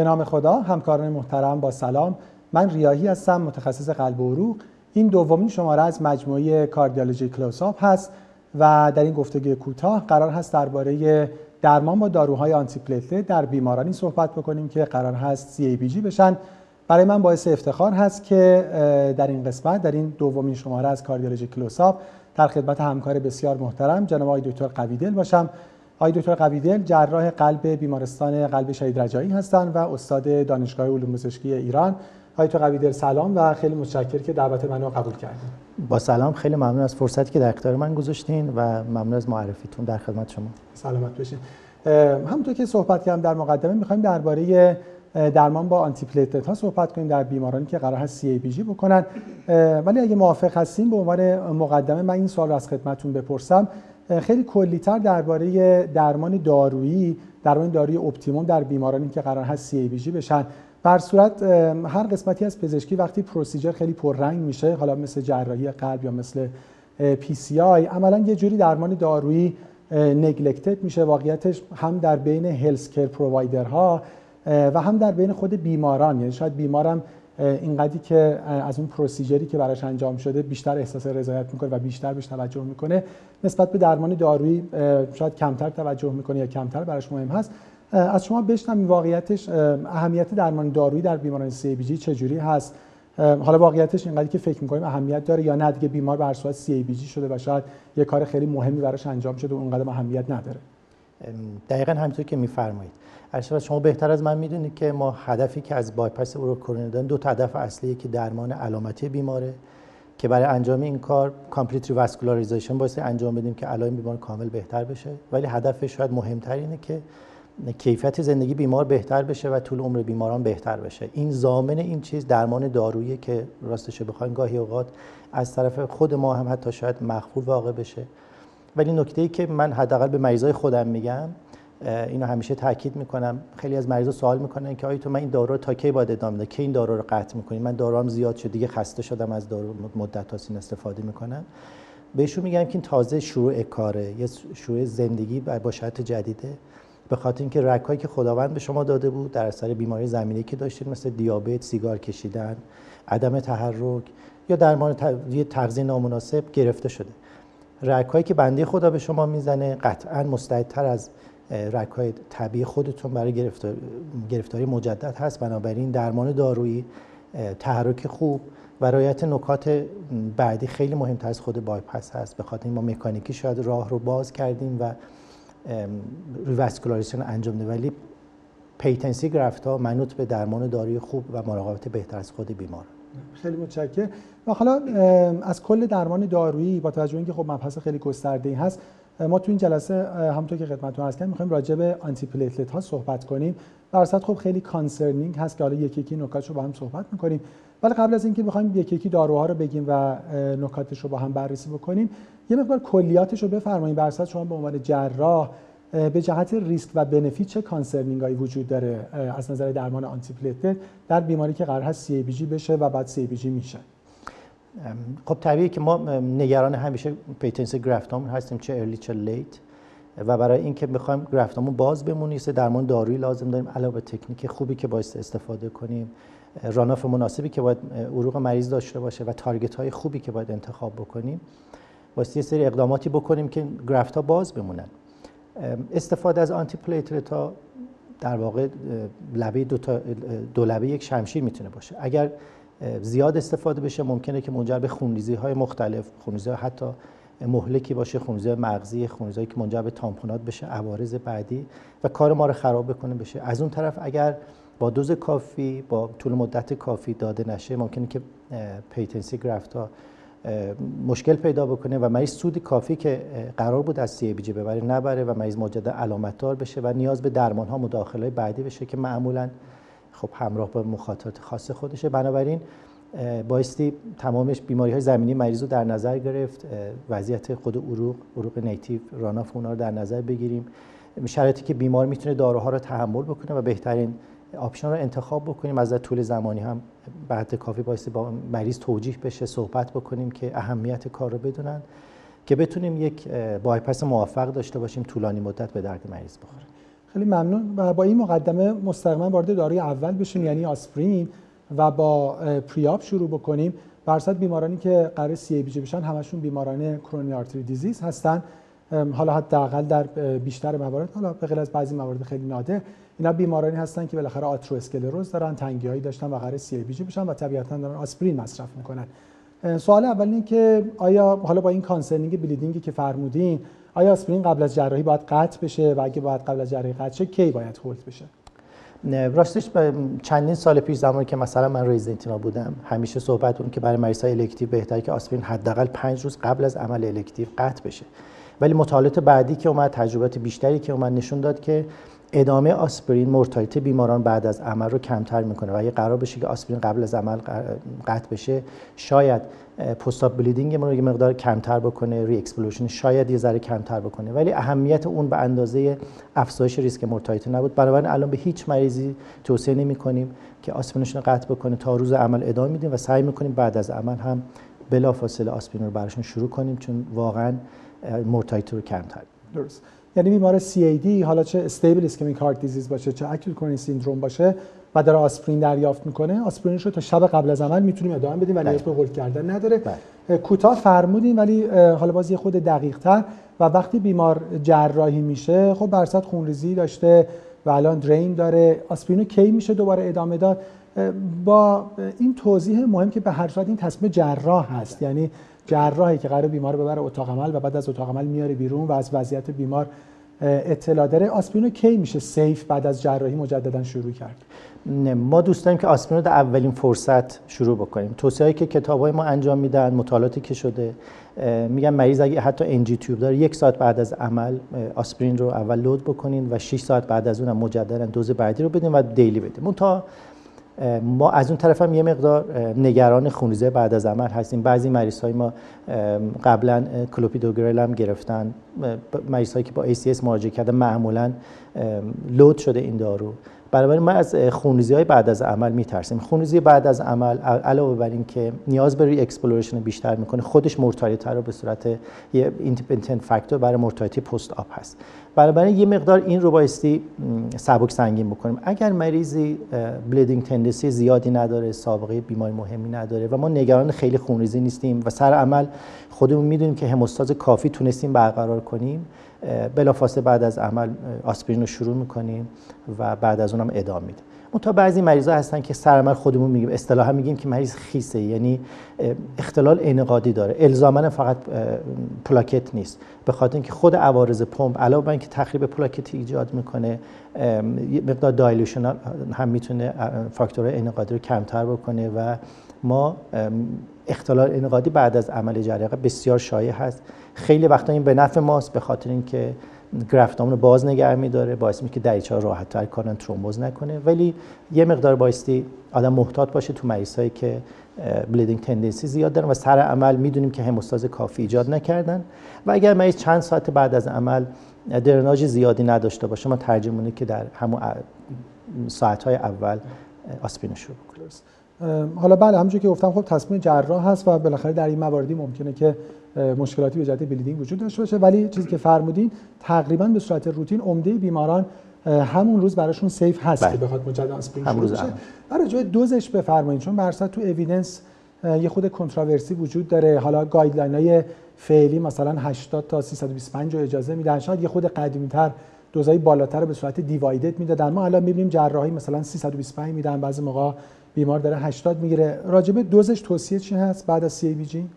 به نام خدا همکاران محترم با سلام. من ریاهی هستم متخصص قلب و عروق. این دومین شماره از مجموعه کاردیولوژی کلوساپ هست و در این گفتگوی کوتاه قرار هست درباره درمان با داروهای آنتی در بیمارانی صحبت بکنیم که قرار هست CABG بشن. برای من باعث افتخار هست که در این قسمت در این دومین شماره از کاردیولوژی کلوساپ در خدمت همکار بسیار محترم جناب آقای دکتر قویدل باشم. آقای دکتر قویدل جراح قلب بیمارستان قلب شهید رجایی هستند و استاد دانشگاه علوم پزشکی ایران. آقای دکتر قویدل سلام و خیلی متشکرم که دعوت منو قبول کردید با سلام خیلی ممنون از فرصتی که در اختیار من گذاشتین و ممنون از معرفیتون در خدمت شما. سلامت باشین. همونطور که صحبت کردم در مقدمه می‌خوایم درباره درمان با آنتی پلیتلت ها صحبت کنیم در بیمارانی که قرار هست CABG بکنن. ولی اگه موافق هستین به عنوان مقدمه من این سوال رو از خدمتتون بپرسم. خیلی کلیتر درباره درمان دارویی درمان دارویی optimum در بیمارانی که قرار هست CABG بشن. به هر صورت هر قسمتی از پزشکی وقتی procedure خیلی پررنگ میشه حالا مثل جراحی قلب یا مثل PCI عملا یه جوری درمان دارویی neglected میشه. واقعیتش هم در بین health care provider ها و هم در بین خود بیماران. یعنی شاید بیمارم اینقدری که از اون procedure ی که براش انجام شده بیشتر احساس رضایت می‌کنه و بیشتر بهش توجه می‌کنه. نسبت به درمان دارویی شاید کمتر توجه می‌کنه یا کمتر براش مهم هست. از شما بشنم واقعیتش اهمیت درمان دارویی در بیماران سی بی جی چجوری هست؟ حالا واقعیتش اینقدری که فکر می‌کنیم اهمیت داره یا نه؟ دیگه بیمار بر صورت سی بی جی شده و شاید یه کار خیلی مهمی براش انجام شده و اونقدر اهمیت نداره. دقیقا همینطور که میفرمایید. ارشد شما بهتر از من می‌دونید که ما هدفی که از بایپاس اوروکورونری داریم دو تا هدف اصلی که درمان علامتی بیماره که برای انجام این کار complete revascularization باعث انجام بدیم که علائم بیمار کامل بهتر بشه. ولی هدفش شاید مهمتر اینه که کیفیت زندگی بیمار بهتر بشه و طول عمر بیماران بهتر بشه. این ضامن این چیز درمان دارویی که راستش بخوایم گاهی اوقات از طرف خود ما هم حتی شاید مغفول واقع بشه. ولی نکته ای که من حداقل به مریضای خودم میگم اینو همیشه تاکید می‌کنم. خیلی از مریضا سوال می‌کنن که آیا تو من این دارو رو تا کی باید ادامه بدم؟ کی این دارو رو قطع می‌کنی؟ من داروام زیاد شد دیگه خسته شدم از دارو مدت هاست استفاده می‌کنم. بهشون میگم که این تازه شروع کاره. یه شروع زندگی با شرط جدیده. به خاطر اینکه رکایی که خداوند به شما داده بود در اثر بیماری زمینی که داشتید مثل دیابت، سیگار کشیدن، عدم تحرک یا درمان یه تغذیه نامناسب گرفته شده. رکایی که بنده خدا به شما می‌زنه قطعا مستعدتر از رکای طبیعی خودتون برای گرفتاری, مجدد هست. بنابراین درمان دارویی تحرک خوب و رعایت نکات بعدی خیلی مهمتر از خود بایپس هست. به خاطر ما مکانیکی شاید راه رو باز کردیم و revascularization انجام دادیم ولی patency graft ها منوط به درمان داروی خوب و مراقبت بهتر از خود بیمار. خیلی متشکرم. و حالا از کل درمان دارویی با توجه اینکه خب مبحث خیلی گسترده ای هست ما تو این جلسه همونطور که خدمتتون عرض کردم می‌خوایم راجع به antiplatelet صحبت کنیم. در خب خیلی concerning هست که حالا یکی یکی نکاتشو با هم صحبت می‌کنیم. ولی قبل از اینکه بخوایم یکی یکی داروها رو بگیم و نکاتش رو با هم بررسی بکنیم یه مقدار کلیاتش رو بفرمایید. بر شما به عنوان جراح به جهت ریسک و benefit چه concerning هایی وجود داره؟ از نظر درمان anti در بیماری که قرار هست CABG بشه و بعد CABG میشه. خب طبیعیه که ما نگران همیشه patency graft امون هستیم چه early چه late و برای اینکه بخوایم گرفتامون باز بمونه سه درمان دارویی لازم داریم علاوه تکنیک خوبی که باید استفاده کنیم. راناف مناسبی که باید عروق مریض داشته باشه و تارگت های خوبی که باید انتخاب بکنیم. واسه یه سری اقداماتی بکنیم که گرفت ها باز بمونن. استفاده از آنتی پلیتلت ها در واقع لبه دو, تا دو لبه یک شمشیر می‌تونه باشه. اگر زیاد استفاده بشه ممکنه که منجر به خونریزی های مختلف خونریزی حتی مهلکی باشه خونریزی مغزی خونریزی که منجر به tamponade بشه عوارض بعدی و کار ما رو خراب بکنه بشه. از اون طرف اگر با دوز کافی با طول مدت کافی داده نشه ممکنه که patency graft ها مشکل پیدا بکنه و مریض سود کافی که قرار بود از CABG ببره نبره و مریض مجدد علامت دار بشه و نیاز به درمان ها مداخله بعدی بشه که معمولا خب همراه با مخاطرات خاص خودشه. بنابراین بایستی تمامش بیماری های زمینه‌ای مریض رو در نظر گرفت. وضعیت خود عروق عروق native runoff اونا رو در نظر بگیریم. شرایطی که بیمار می‌تونه داروها رو تحمل بکنه و بهترین option رو انتخاب بکنیم از طول زمانی هم بعد کافی بایستی با مریض توجیه بشه صحبت بکنیم که اهمیت کار رو بدونن که بتونیم یک بایپس موفق داشته باشیم طولانی مدت به درد مریض بخوره. خیلی ممنون. و با این مقدمه مستقیما وارد داروی اول بشیم یعنی آسپرین و با pre-op شروع بکنیم. برصد بیمارانی که قرار CABG بشن همشون بیماران coronary artery disease هستن. حالا حداقل در بیشتر موارد حالا به غیر از بعضی موارد خیلی نادر. اینا بیمارانی هستن که بالاخره atherosclerosis دارن تنگی داشتن و قرار CABG بشن و طبیعتا دارن آسپرین مصرف می‌کنن. سوال اول این که آیا حالا با این concerning bleeding ی که فرمودین آیا آسپرین قبل از جراحی باید قطع بشه و اگه باید قبل از جراحی قطع شه کی باید hold بشه؟ راستش چندین سال پیش زمانی که مثلا من رزیدنت اینا بودم همیشه صحبت بود که برای مریض های elective بهتره که آسپرین حداقل پنج روز قبل از عمل elective قطع بشه. ولی مطالعات بعدی که اومد تجربات بیشتری که اومد نشون داد که ادامه آسپرین mortality بیماران بعد از عمل رو کمتر می‌کنه و اگه قرار بشه که آسپرین قبل از عمل قطع بشه شاید post bleeding ما یه مقدار کمتر بکنه re-exploration شاید یه ذره کمتر بکنه. ولی اهمیت اون به اندازه افزایش ریسک mortality نبود. بنابراین الان به هیچ مریضی توصیه نمی کنیم که آسپرینشون رو قطع بکنه. تا روز عمل ادامه میدیم و سعی می‌کنیم بعد از عمل هم بلافاصله آسپرین رو براشون شروع کنیم چون واقعا mortality رو کمتر. درست. یعنی بیمار CAD حالا چه stable ischemic heart disease باشه چه acute coronary syndrome باشه و داره آسپرین دریافت می‌کنه آسپرینش رو تا شب قبل از عمل می‌تونیم ادامه بدیم ولی نیاز به hold کردن نداره. بله. کوتاه فرمودیم ولی حالا باز یه خرده دقیق تر و وقتی بیمار جراحی میشه خب برصد خونریزی داشته و الان درین داره آسپرین کی میشه دوباره ادامه داد؟ با این توضیح مهم که به هر صورت این تصمیم جراح هست. یعنی جراحی که قرار بیمار ببره اتاق عمل و بعد از اتاق عمل میاره بیرون و از وضعیت بیمار اطلاع داره. آسپرین کی میشه سیف بعد از جراحی مجددا شروع کرد؟ نه ما دوست داریم که آسپرین رو در اولین فرصت شروع بکنیم. توصیه هایی که کتاب های ما انجام میدن مطالعاتی که شده میگن مریض اگه حتی NG tube داره یک ساعت بعد از عمل آسپرین رو اول load بکنین و 6 ساعت بعد از اونم مجددا دوز بعدی رو بدین و daily بدین. تا ما از اون طرف هم یه مقدار نگران خونریزی بعد از عمل هستیم. بعضی مریض های ما قبلا کلوپیدوگرل هم گرفتن. مریض هایی که با ACS مراجعه کردن معمولا load شده این دارو. برای ما از خونریزی های بعد از عمل میترسیم خونریزی بعد از عمل علاوه بر این که نیاز به re-exploration بیشتر می‌کنه خودش mortality رو به صورت یه independent factor برای mortality post-op هست. برای یه مقدار این رو بایستی سبک سنگین بکنیم. اگر مریضی bleeding tendency زیادی نداره سابقه بیماری مهمی نداره و ما نگران خیلی خونریزی نیستیم و سر عمل خودمون می‌دونیم که hemostasis کافی تونستیم برقرار کنیم بلافاصله بعد از عمل آسپرین رو شروع می‌کنیم و بعد از اونم ادامه میدیم. تا بعضی مریضا هستن که سر عمل خودمون میگیم اصطلاحا میگیم که مریض خیسه یعنی اختلال انقادی داره. الزاما فقط پلاکت نیست. به خاطر اینکه خود عوارض پمپ علاوه بر اینکه تخریب پلاکت ایجاد می‌کنه مقدار دایلوشن هم می‌تونه فاکتورهای انقادی رو کمتر بکنه و ما اختلال انقادی بعد از عمل جراحی بسیار شایع هست. خیلی وقتا این به نفع ماست به خاطر اینکه گرفتامون رو باز نگه میداره باعث میشه که دریچه ها راحت تر کارن ترومبوز نکنه. ولی یه مقدار بایستی آدم محتاط باشه تو مریض که bleeding tendency زیاد دارن و سر عمل می‌دونیم که hemostasis کافی ایجاد نکردن. و اگر مریض چند ساعت بعد از عمل درناژ زیادی نداشته باشه ما ترجیحمونه که در همون ساعت های اول آسپرین شروع حالا بله همونجوری که گفتم خب تصمیم جراح هست و بالاخره در این مواردی ممکنه که مشکلاتی به جهت bleeding وجود داشته باشه. ولی چیزی که فرمودین تقریبا به صورت روتین عمده بیماران همون روز براشون safe هست بله. که بخواد مجدد آسپرین شروع بشه. برای جای دوزش بفرمایید چون برصد تو evidence یه خرده controversy وجود داره. حالا guideline های فعلی مثلا 80 تا 325 رو اجازه میدن. شاید یه خرده قدیمی‌تر دوزای بالاتر رو به صورت دیوایدد می‌دادن. ما الان می‌بینیم جراحی مثلا 325 میدن. بعضی موقع بیمار داره 80 می‌گیره. راجع به دوزش توصیه چی هست بعد از CABG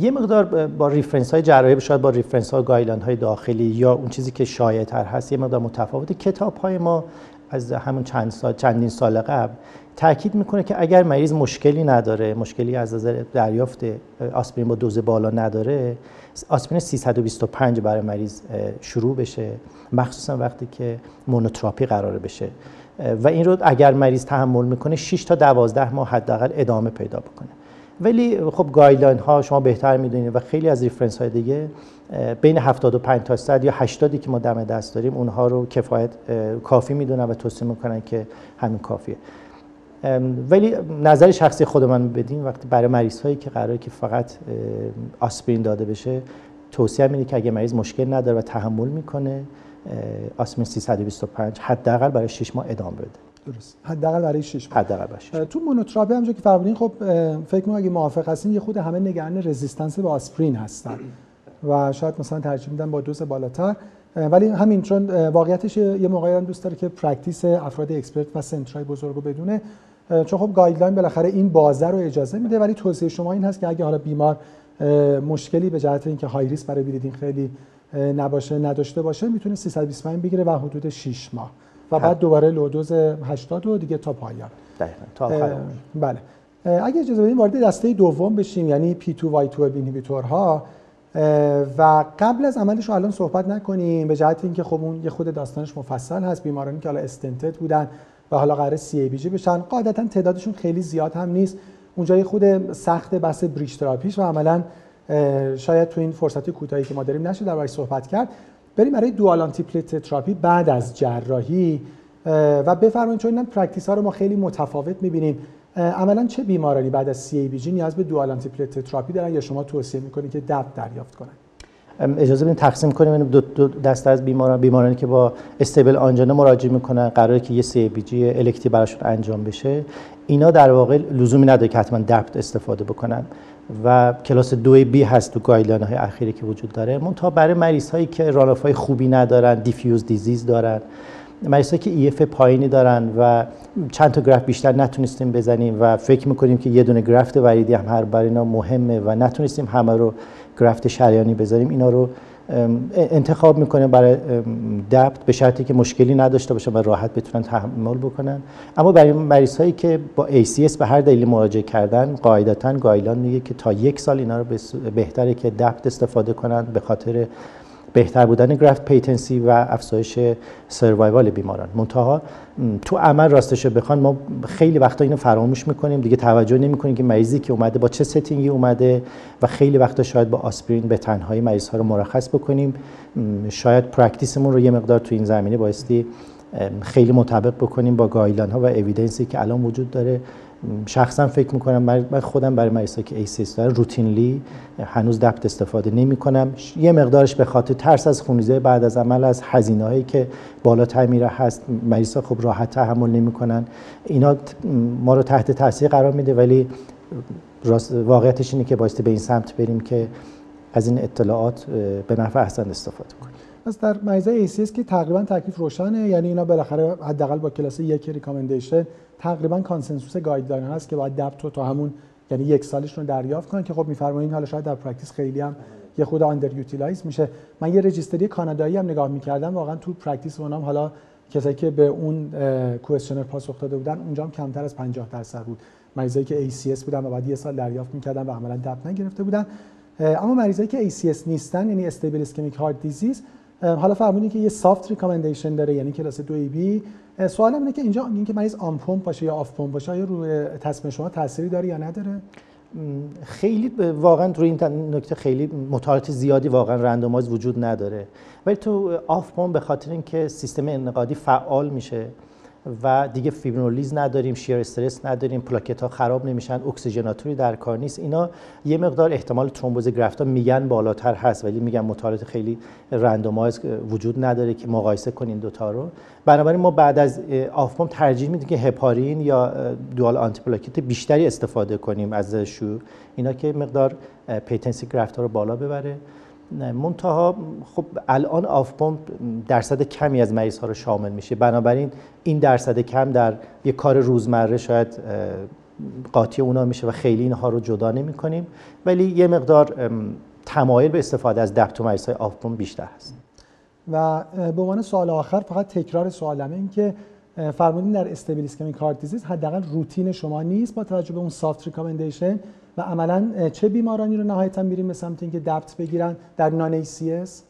یه مقدار با reference های جراحی شاید با reference ها guideline های داخلی یا اون چیزی که شایع تر هست یه مقدار متفاوت. کتاب های ما از همون چند سال چندین سال قبل تاکید می‌کنه که اگر مریض مشکلی نداره مشکلی از نظر دریافت آسپرین با دوز بالا نداره آسپرین 325 برای مریض شروع بشه مخصوصا وقتی که monotherapy قراره بشه. و این رو اگر مریض تحمل می‌کنه 6 تا 12 ماه حداقل ادامه پیدا بکنه. ولی خب guideline ها شما بهتر می‌دونید و خیلی از reference های دیگه بین 75 تا 100 یا 80 که ما دم دست داریم اونها رو کفایت کافی می‌دونن و توصیه می‌کنن که همین کافیه. ولی نظر شخصی خود من اینه وقتی برای مریض هایی که قراره که فقط آسپرین داده بشه توصیه میده که اگه مریض مشکل نداره و تحمل می‌کنه آسپرین 325 حداقل برای 6 ماه ادامه بده. درست. حداقل برای 6 ماه. حداقل باشه تو monotherapy همونجوری که فرمودین خب فکر می‌کنم اگه موافق هستین یه خرده همه نگران resistance به آسپرین هستن. و شاید مثلا ترجیح میدن با دوز بالاتر. ولی همین چون واقعیتش یه موقعی هم دوست داره که practice افراد expert و سنترای بزرگو بدونه. چون خب guideline بالاخره این بازه رو اجازه میده. ولی توصیه شما این هست که اگه حالا بیمار مشکلی به جهت اینکه high risk برای bleeding خیلی نباشه نداشته باشه می‌تونه 325 بگیره و حدود 6 ماه. و بعد دوباره لودوز 80 و دیگه تا پایان. تا بله. اگه اجازه بدیم وارد دسته دوم بشیم یعنی P2Y12 اینهیبیتورها. و قبل از عملش رو الان صحبت نکنیم به جهت اینکه خب اون یه خود داستانش مفصل هست بیمارانی که حالا استنتد بودن و حالا قرار سی ای بی جی بشن قاعدتا تعدادشون خیلی زیاد هم نیست. اونجا یه خود سخت بحث بریش تراپیش و عملا شاید تو این فرصتی کوتاهی که ما داریم نشه در صحبت کرد. بریم برای dual antiplatelet therapy بعد از جراحی. و بفرمایید چون این practice ها رو ما خیلی متفاوت می‌بینیم. عملا چه بیمارانی بعد از CABG نیاز به dual antiplatelet therapy دارن یا شما توصیه می‌کنید که DAPT دریافت کنن؟ اجازه بدین تقسیم کنیم. دو, دو دسته از بیماران بیمارانی که با stable angina مراجعه می‌کنن قراره که یه CABG elective براشون انجام بشه. اینا در واقع لزومی نداره که حتما DAPT استفاده بکنن. و کلاس دو B هست تو guideline های اخیری که وجود داره. تا برای مریض هایی که runoff های خوبی ندارن diffuse disease دارن مریض هایی که EF پایینی دارن و چند تا graft بیشتر نتونستیم بزنیم و فکر می‌کنیم که یه دونه graft وریدی هم هم برای اینا مهمه و نتونستیم همه رو graft شریانی بذاریم اینا رو انتخاب می‌کنه برای DAPT به شرطی که مشکلی نداشته باشه و راحت بتونن تحمل بکنن. اما برای مریض هایی که با ACS به هر دلیلی مراجعه کردن قاعدتا guideline میگه که تا یک سال اینا رو بهتره که DAPT استفاده کنن به خاطر بهتر بودن graft patency و افزایش survival بیماران. منتها تو عمل راستش بخواین ما خیلی وقتا اینو فراموش می‌کنیم. دیگه توجه نمی‌کنیم که مریضی که اومده با چه setting ی اومده و خیلی وقتا شاید با آسپرین به تنهایی مریض ها رو مرخص بکنیم. شاید practice مون رو یه مقدار تو این زمینه بایستی خیلی مطابق بکنیم با guideline ها و evidence ی که الان وجود داره. شخصا فکر می‌کنم من خودم برای مریضایی که ACS داره routinely هنوز DAPT استفاده نمی کنم یه مقدارش به خاطر ترس از خونریزی بعد از عمل از هزینه هایی که بالاتر میره هست مریضا خب راحت تحمل نمی‌کنن. اینا ما رو تحت تاثیر قرار میده ولی واقعیتش اینه که بایستی به این سمت بریم که از این اطلاعات به نحو احسن استفاده کنیم. پس در مریضای ACS که تقریبا تکلیف روشنه یعنی اینا بالاخره حداقل با کلاس یک recommendation تقریبا consensus guideline هست که باید DAPT رو تا همون یعنی یک سالش رو دریافت کنن که خب میفرمایین حالا شاید در practice خیلی هم یه خود underutilize میشه. من یه registry کانادایی هم نگاه می‌کردم واقعا تو practice اونام حالا کسایی که به اون questionnaire پاسخ داده بودن اونجا هم کمتر از 50 درصد بود. مریضایی که ACS بودن و بعد یه سال دریافت می‌کردن و عملا DAPT نگرفته بودن. اما مریضایی که ACS نیستن یعنی stable ischemic heart disease حالا فرمودین که یه soft recommendation داره یعنی کلاس 2 B سوالم اینه که اینجا اینکه مریض on pump باشه یا off pump باشه آیا روی تصمیم شما تأثیری داره یا نداره؟ خیلی واقعا روی این نکته خیلی مطالعات زیادی واقعا randomize وجود نداره. ولی تو off pump به خاطر اینکه سیستم انعقادی فعال میشه و دیگه فیبرینولیز نداریم shear stress نداریم پلاکت ها خراب نمیشن oxygenator ی در کار نیست. اینا یه مقدار احتمال ترومبوز graft ها میگن بالاتر هست ولی میگن مطالعات خیلی randomize وجود نداره که مقایسه کنین دوتا رو. بنابراین ما بعد از off pump ترجیح میدیم که هپارین یا dual antiplatelet بیشتری استفاده کنیم از شو اینا که مقدار patency graft ها رو بالا ببره. منتها خب الان off pump درصد کمی از مریض ها رو شامل میشه. بنابراین این درصد کم در یه کار روزمره شاید قاطی اونا میشه و خیلی اینها رو جدا نمی کنیم ولی یه مقدار تمایل به استفاده از DAPT و مریض های off pump بیشتر هست. و به عنوان سوال آخر فقط تکرار سوالمه این که فرمودین در heart disease حداقل روتین شما نیست با توجه به اون soft recommendation و عملا چه بیمارانی رو نهایتا میریم به سمت اینکه DAPT بگیرن در non ACS؟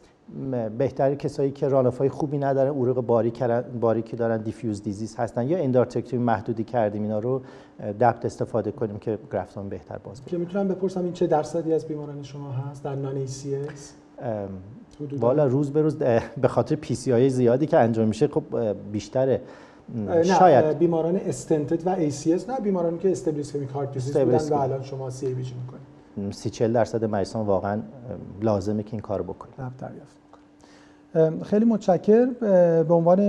بهتری کسایی که runoff ی خوبی ندارن عروق باریک باریکی دارن diffuse disease هستن یا endarterectomy محدودی کردیم اینا رو DAPT استفاده کنیم که graft تان بهتر باز که می‌تونم بپرسم این چه درصدی از بیماران شما هست در non ACS؟ والا روز به روز به خاطر PCI زیادی که انجام میشه خب بیشتره. نه شاید. بیماران stented و ACS نه بیمارانی که stable ischemic heart disease بودن و الان شما CABG می‌کنید. سی چل درصد مریضان واقعا لازمه که این کارو بکنید دریافت خیلی متشکر به عنوان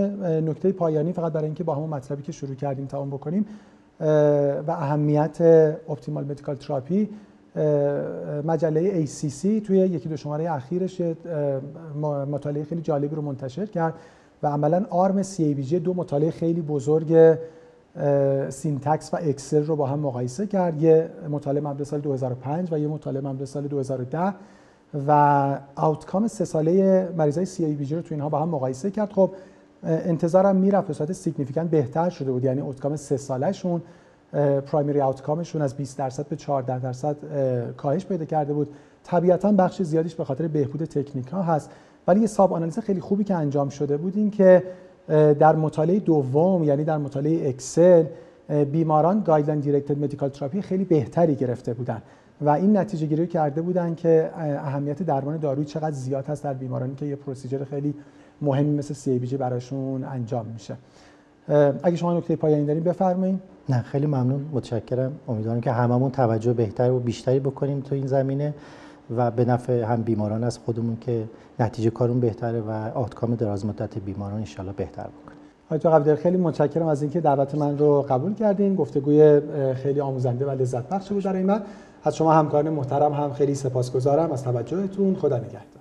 نکته پایانی فقط برای اینکه با همون مطلبی که شروع کردیم تمام بکنیم و اهمیت optimal medical therapy مجله ACC توی یکی دو شماره اخیرش مطالعه خیلی جالبی رو منتشر کرد. و عملا arm CABG دو مطالعه خیلی بزرگ SYNTAX و EXCEL رو با هم مقایسه کرد. یه مطالعه مبدا سال 2005 و یه مطالعه مبدا سال 2010 و outcome سه ساله مریضای CABG رو تو اینها با هم مقایسه کرد. خب انتظارم می‌رفت به صورت significant بهتر شده بود. یعنی outcome سه ساله شون primary outcome شون از 20 درصد به 14 درصد کاهش پیدا کرده بود. طبیعتا بخش زیادیش به خاطر بهبود تکنیک ها هست. ولی یه sub آنالیز خیلی خوبی که انجام شده بود این که در مطالعه دوم یعنی در مطالعه EXCEL بیماران guideline directed medical therapy خیلی بهتری گرفته بودن. و این نتیجه گیری کرده بودن که اهمیت درمان دارویی چقدر زیاد هست در بیمارانی که یه procedure خیلی مهمی مثل سی بی براشون انجام میشه. اگه شما نکته پایانی دارین بفرمایید نه خیلی ممنون. متشکرم. امیدوارم که هممون توجه بهتر و بیشتری بکنیم تو این زمینه. و به نفع هم بیماران از خودمون که نتیجه کارون بهتره و آتکام دراز مدت بیماران ان بهتر بکنیم آقای قبدر خیلی متشکرم از اینکه دعوت من رو قبول کردین. گفتگوی خیلی آموزنده و لذت بخش بود برای من. از شما همکاران محترم هم خیلی سپاسگزارم. از توجهتون خدا نگهدار.